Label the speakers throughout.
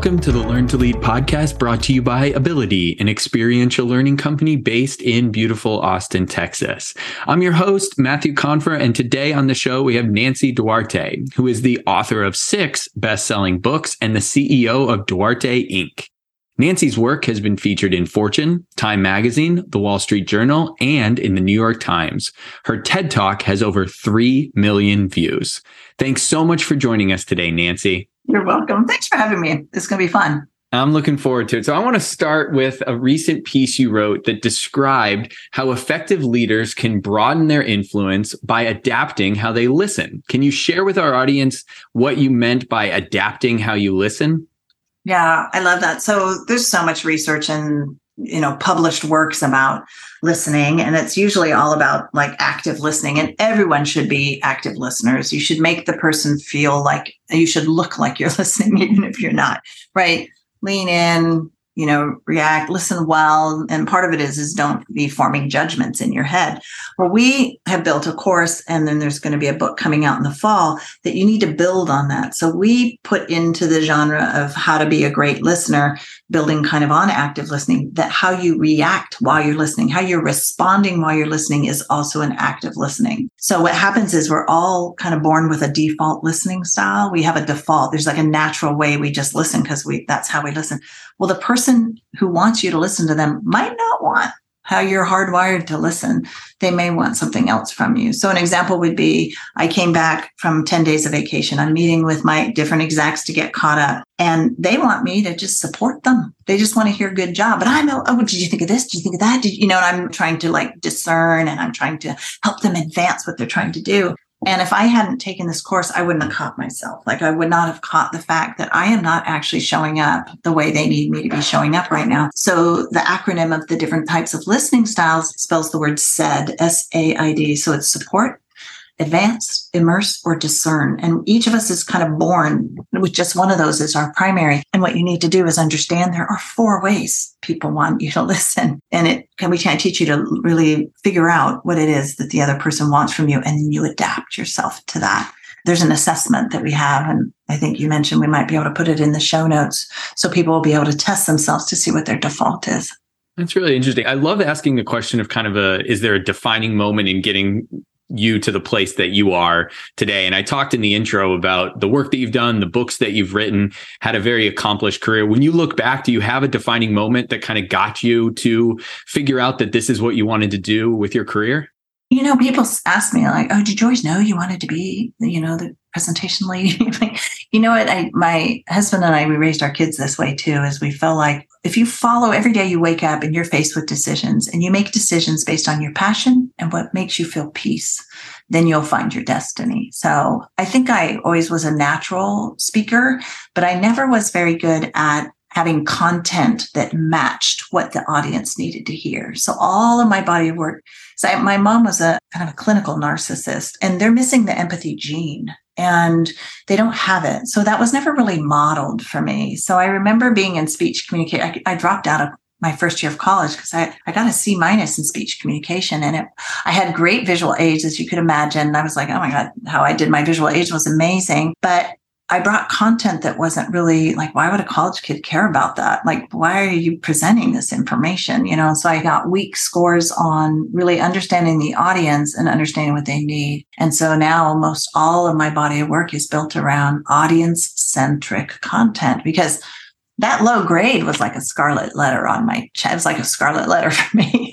Speaker 1: Welcome to the Learn to Lead podcast brought to you by Abilitie, an experiential learning company based in beautiful Austin, Texas. I'm your host, Matthew Confer, and today on the show we have Nancy Duarte, who is the author of six best selling books and the CEO of Duarte Inc. Nancy's work has been featured in Fortune, Time Magazine, The Wall Street Journal, and in the New York Times. Her TED Talk has over 3 million views. Thanks so much for joining us today, Nancy.
Speaker 2: You're welcome. Thanks for having me. It's going to be fun.
Speaker 1: I'm looking forward to it. So, I want to start with a recent piece you wrote that described how effective leaders can broaden their influence by adapting how they listen. Can you share with our audience what you meant by adapting how you listen?
Speaker 2: Yeah, I love that. So, there's so much research and you know published works about listening. And it's usually all about like active listening. And everyone should be active listeners. You should make the person feel like you should look like you're listening even if you're not right? Lean in you know react listen well. And part of it is is don't be forming judgments in your head. Well we have built a course and then there's going to be a book coming out in the fall that you need to build on that. So we put into the genre of how to be a great listener building kind of on active listening that how you react while you're listening how you're responding while you're listening is also an active listening. So what happens is we're all kind of born with a default listening style. We have a default. There's like a natural way we just listen because we that's how we listen. Well the person who wants you to listen to them might not want how you're hardwired to listen. They may want something else from you. So, an example would be I came back from 10 days of vacation. I'm meeting with my different execs to get caught up, and they want me to just support them. They just want to hear good job. But I'm, oh, did you think of this? Did you think of that? Did, you know, and I'm trying to like discern and I'm trying to help them advance what they're trying to do. And if I hadn't taken this course, I wouldn't have caught myself. Like I would not have caught the fact that I am not actually showing up the way they need me to be showing up right now. So the acronym of the different types of listening styles spells the word SAID, S A I D. So it's support, advance, immerse, or discern. And each of us is kind of born with just one of those as our primary. And what you need to do is understand there are four ways people want you to listen. And it can we can't teach you to really figure out what it is that the other person wants from you. And then you adapt yourself to that. There's an assessment that we have. And I think you mentioned we might be able to put it in the show notes so people will be able to test themselves to see what their default is.
Speaker 1: That's really interesting. I love asking the question of kind of a is there a defining moment in getting you to the place that you are today. And I talked in the intro about the work that you've done, the books that you've written, had a very accomplished career. When you look back, do you have a defining moment that kind of got you to figure out that this is what you wanted to do with your career?
Speaker 2: You know, people ask me like, "Oh, did you always know you wanted to be, you know, the presentation lady?" you know what? I, my husband and I, we raised our kids this way too, as we felt like if you follow every day you wake up and you're faced with decisions and you make decisions based on your passion and what makes you feel peace, then you'll find your destiny. So I think I always was a natural speaker, but I never was very good at having content that matched what the audience needed to hear. So all of my body of work, so I, my mom was a kind of a clinical narcissist and they're missing the empathy gene and they don't have it. So that was never really modeled for me. So I remember being in speech communication. I, dropped out of my first year of college because I, I got a C minus in speech communication and it, I had great visual aids, as you could imagine. I was like, oh my God, how I did my visual aids was amazing. But I brought content that wasn't really like, why would a college kid care about that? Like, why are you presenting this information? You know, so I got weak scores on really understanding the audience and understanding what they need. And so now almost all of my body of work is built around audience centric content because that low grade was like a scarlet letter on my chest. It was like a scarlet letter for me.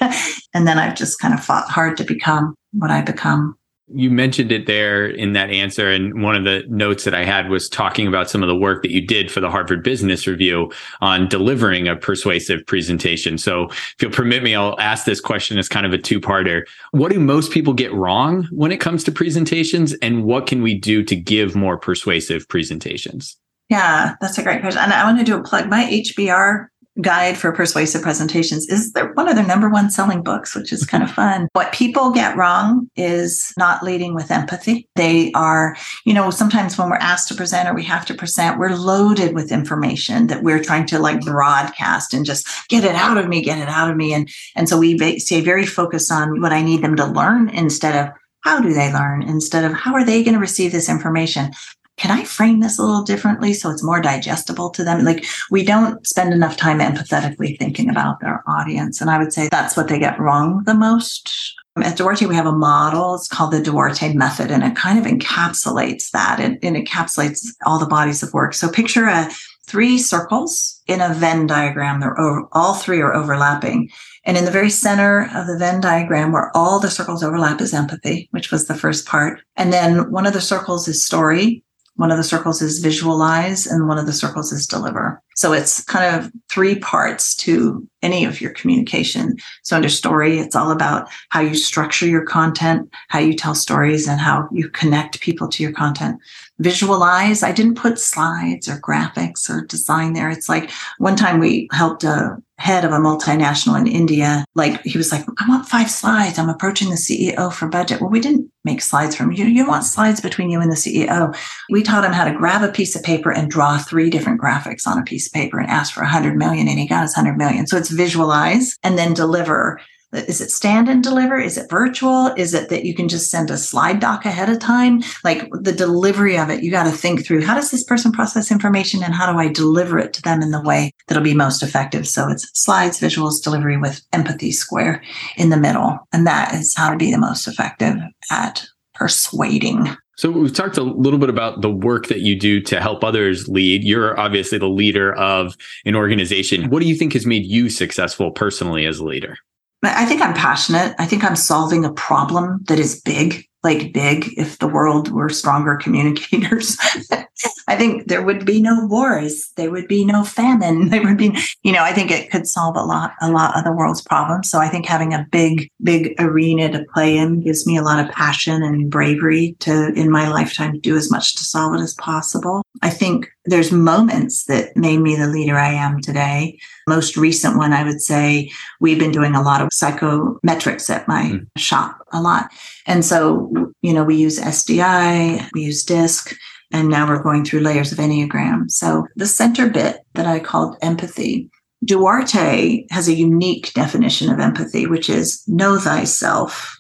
Speaker 2: and then I've just kind of fought hard to become what I become
Speaker 1: you mentioned it there in that answer. And one of the notes that I had was talking about some of the work that you did for the Harvard Business Review on delivering a persuasive presentation. So if you'll permit me, I'll ask this question as kind of a two parter. What do most people get wrong when it comes to presentations? And what can we do to give more persuasive presentations?
Speaker 2: Yeah, that's a great question. And I want to do a plug. My HBR guide for persuasive presentations is their, one of their number one selling books, which is kind of fun. What people get wrong is not leading with empathy. They are, you know, sometimes when we're asked to present or we have to present, we're loaded with information that we're trying to like broadcast and just get it out of me, get it out of me. And, and so we stay very focused on what I need them to learn instead of how do they learn instead of how are they going to receive this information can I frame this a little differently so it's more digestible to them? Like we don't spend enough time empathetically thinking about their audience. And I would say that's what they get wrong the most. At Duarte, we have a model. It's called the Duarte method, and it kind of encapsulates that. It, it encapsulates all the bodies of work. So picture a three circles in a Venn diagram. They're over, all three are overlapping. And in the very center of the Venn diagram, where all the circles overlap, is empathy, which was the first part. And then one of the circles is story, one of the circles is visualize, and one of the circles is deliver. So it's kind of three parts to any of your communication. So under story, it's all about how you structure your content, how you tell stories, and how you connect people to your content visualize. I didn't put slides or graphics or design there. It's like one time we helped a head of a multinational in India. Like he was like, I want five slides. I'm approaching the CEO for budget. Well, we didn't make slides from you. You want slides between you and the CEO. We taught him how to grab a piece of paper and draw three different graphics on a piece of paper and ask for a hundred million. And he got his hundred million. So it's visualize and then deliver is it stand and deliver? Is it virtual? Is it that you can just send a slide doc ahead of time? Like the delivery of it, you got to think through how does this person process information and how do I deliver it to them in the way that'll be most effective? So it's slides, visuals, delivery with empathy square in the middle. And that is how to be the most effective at persuading.
Speaker 1: So we've talked a little bit about the work that you do to help others lead. You're obviously the leader of an organization. What do you think has made you successful personally as a leader?
Speaker 2: I think I'm passionate. I think I'm solving a problem that is big, like big. If the world were stronger communicators, I think there would be no wars. There would be no famine. There would be, you know, I think it could solve a lot, a lot of the world's problems. So I think having a big, big arena to play in gives me a lot of passion and bravery to, in my lifetime, do as much to solve it as possible. I think there's moments that made me the leader I am today. Most recent one, I would say, we've been doing a lot of psychometrics at my mm. shop a lot. And so, you know, we use SDI, we use DISC, and now we're going through layers of Enneagram. So the center bit that I called empathy, Duarte has a unique definition of empathy, which is know thyself,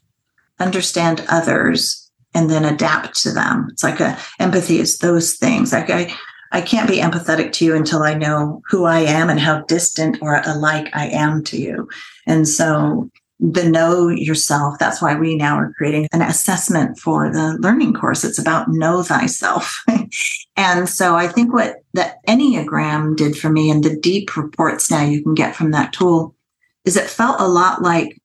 Speaker 2: understand others, and then adapt to them. It's like a empathy is those things. Like I, I can't be empathetic to you until I know who I am and how distant or alike I am to you. And so the know yourself. That's why we now are creating an assessment for the learning course. It's about know thyself. and so I think what the Enneagram did for me and the deep reports now you can get from that tool is it felt a lot like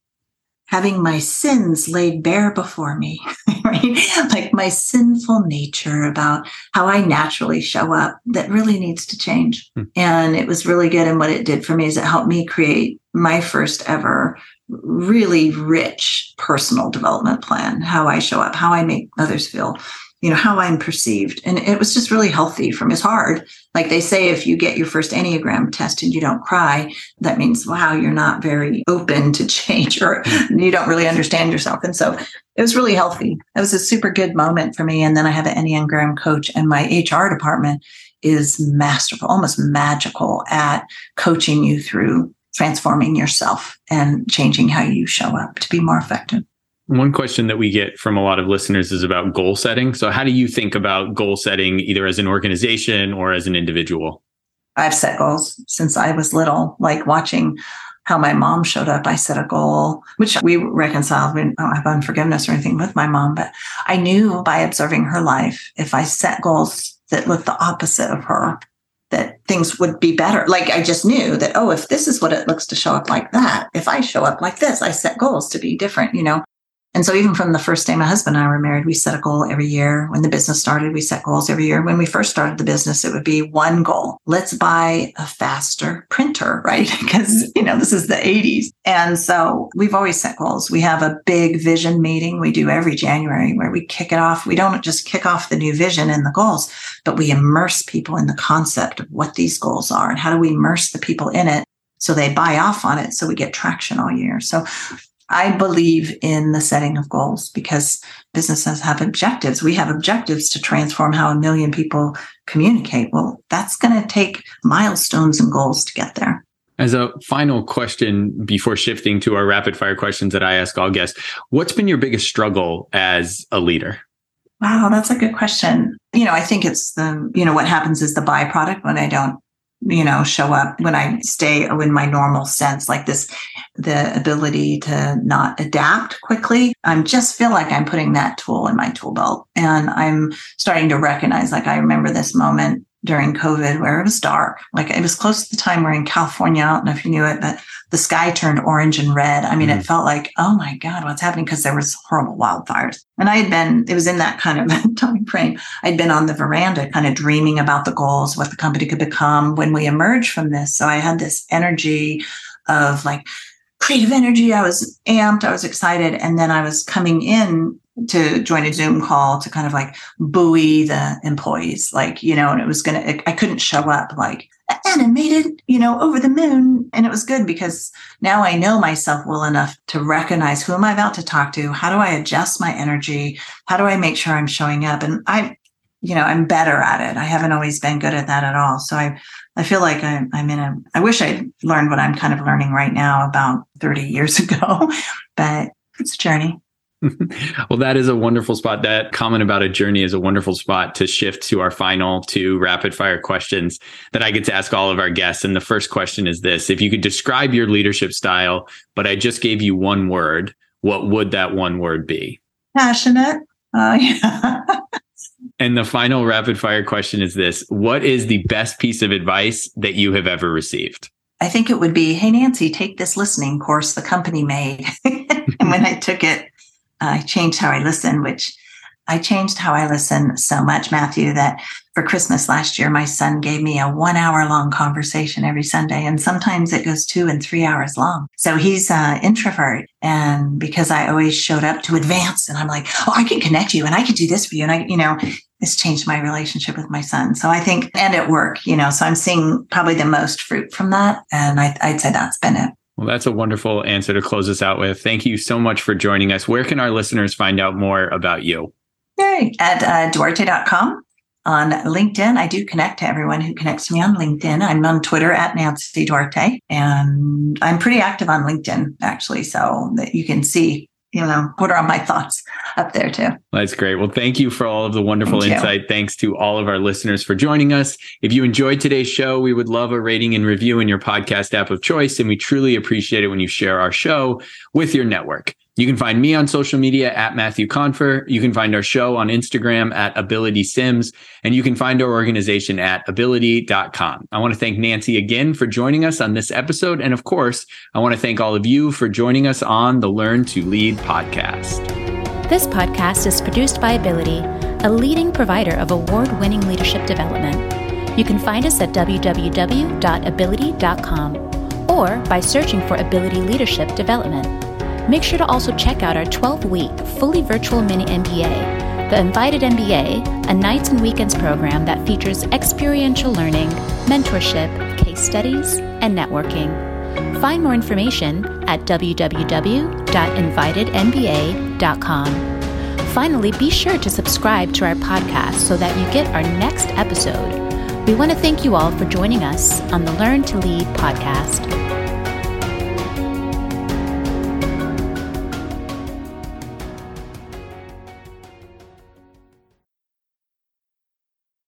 Speaker 2: having my sins laid bare before me, right? Like my sinful nature about how I naturally show up that really needs to change. Hmm. And it was really good. And what it did for me is it helped me create my first ever really rich personal development plan, how I show up, how I make others feel, you know, how I'm perceived. And it was just really healthy from his hard. Like they say, if you get your first Enneagram test and you don't cry, that means, wow, you're not very open to change or you don't really understand yourself. And so it was really healthy. It was a super good moment for me. And then I have an Enneagram coach and my HR department is masterful, almost magical at coaching you through transforming yourself and changing how you show up to be more effective.
Speaker 1: One question that we get from a lot of listeners is about goal setting. So, how do you think about goal setting either as an organization or as an individual?
Speaker 2: I've set goals since I was little, like watching how my mom showed up. I set a goal, which we reconciled. We don't have unforgiveness or anything with my mom, but I knew by observing her life, if I set goals that looked the opposite of her, that things would be better. Like I just knew that, oh, if this is what it looks to show up like that, if I show up like this, I set goals to be different, you know. And so even from the first day my husband and I were married, we set a goal every year. When the business started, we set goals every year. When we first started the business, it would be one goal. Let's buy a faster printer, right? because, you know, this is the 80s. And so we've always set goals. We have a big vision meeting we do every January where we kick it off. We don't just kick off the new vision and the goals, but we immerse people in the concept of what these goals are and how do we immerse the people in it so they buy off on it so we get traction all year. So I believe in the setting of goals because businesses have objectives. We have objectives to transform how a million people communicate. Well, that's going to take milestones and goals to get there.
Speaker 1: As a final question before shifting to our rapid fire questions that I ask all guests, what's been your biggest struggle as a leader?
Speaker 2: Wow, that's a good question. You know, I think it's the, you know, what happens is the byproduct when I don't, you know, show up, when I stay in my normal sense, like this, the ability to not adapt quickly. I just feel like I'm putting that tool in my tool belt and I'm starting to recognize, like, I remember this moment during COVID where it was dark. Like it was close to the time we're in California. I don't know if you knew it, but the sky turned orange and red. I mean, mm. it felt like, oh my God, what's happening? Because there was horrible wildfires. And I had been, it was in that kind of time frame. I'd been on the veranda kind of dreaming about the goals, what the company could become when we emerge from this. So I had this energy of like creative energy. I was amped. I was excited. And then I was coming in to join a Zoom call to kind of like buoy the employees, like, you know, and it was going to, I couldn't show up like animated, you know, over the moon. And it was good because now I know myself well enough to recognize who am I about to talk to? How do I adjust my energy? How do I make sure I'm showing up? And I, you know, I'm better at it. I haven't always been good at that at all. So I, I feel like I'm, I'm in a, I wish I learned what I'm kind of learning right now about 30 years ago, but it's a journey.
Speaker 1: well, that is a wonderful spot. That comment about a journey is a wonderful spot to shift to our final two rapid fire questions that I get to ask all of our guests. And the first question is this If you could describe your leadership style, but I just gave you one word, what would that one word be?
Speaker 2: Passionate. Uh, yeah.
Speaker 1: and the final rapid fire question is this What is the best piece of advice that you have ever received?
Speaker 2: I think it would be, Hey, Nancy, take this listening course the company made. and when I took it, I changed how I listen, which I changed how I listen so much, Matthew, that for Christmas last year, my son gave me a one hour long conversation every Sunday. And sometimes it goes two and three hours long. So he's an introvert. And because I always showed up to advance and I'm like, oh, I can connect you and I can do this for you. And I, you know, it's changed my relationship with my son. So I think, and at work, you know, so I'm seeing probably the most fruit from that. And I, I'd say that's been it.
Speaker 1: Well, that's a wonderful answer to close us out with. Thank you so much for joining us. Where can our listeners find out more about you?
Speaker 2: Yay. At uh, duarte.com. On LinkedIn, I do connect to everyone who connects to me on LinkedIn. I'm on Twitter at Nancy Duarte, and I'm pretty active on LinkedIn, actually, so that you can see you know, what are my thoughts up there too.
Speaker 1: That's great. Well, thank you for all of the wonderful thank insight. You. Thanks to all of our listeners for joining us. If you enjoyed today's show, we would love a rating and review in your podcast app of choice. And we truly appreciate it when you share our show with your network. You can find me on social media at Matthew Confer. You can find our show on Instagram at Abilitie Sims, and you can find our organization at abilitie.com. I want to thank Nancy again for joining us on this episode. And of course, I want to thank all of you for joining us on the Learn to Lead podcast.
Speaker 3: This podcast is produced by Abilitie, a leading provider of award winning leadership development. You can find us at www.abilitie.com or by searching for Abilitie Leadership Development. Make sure to also check out our 12 week, fully virtual mini MBA, the Invited MBA, a nights and weekends program that features experiential learning, mentorship, case studies, and networking. Find more information at www.invitedmba.com. Finally, be sure to subscribe to our podcast so that you get our next episode. We want to thank you all for joining us on the Learn to Lead podcast.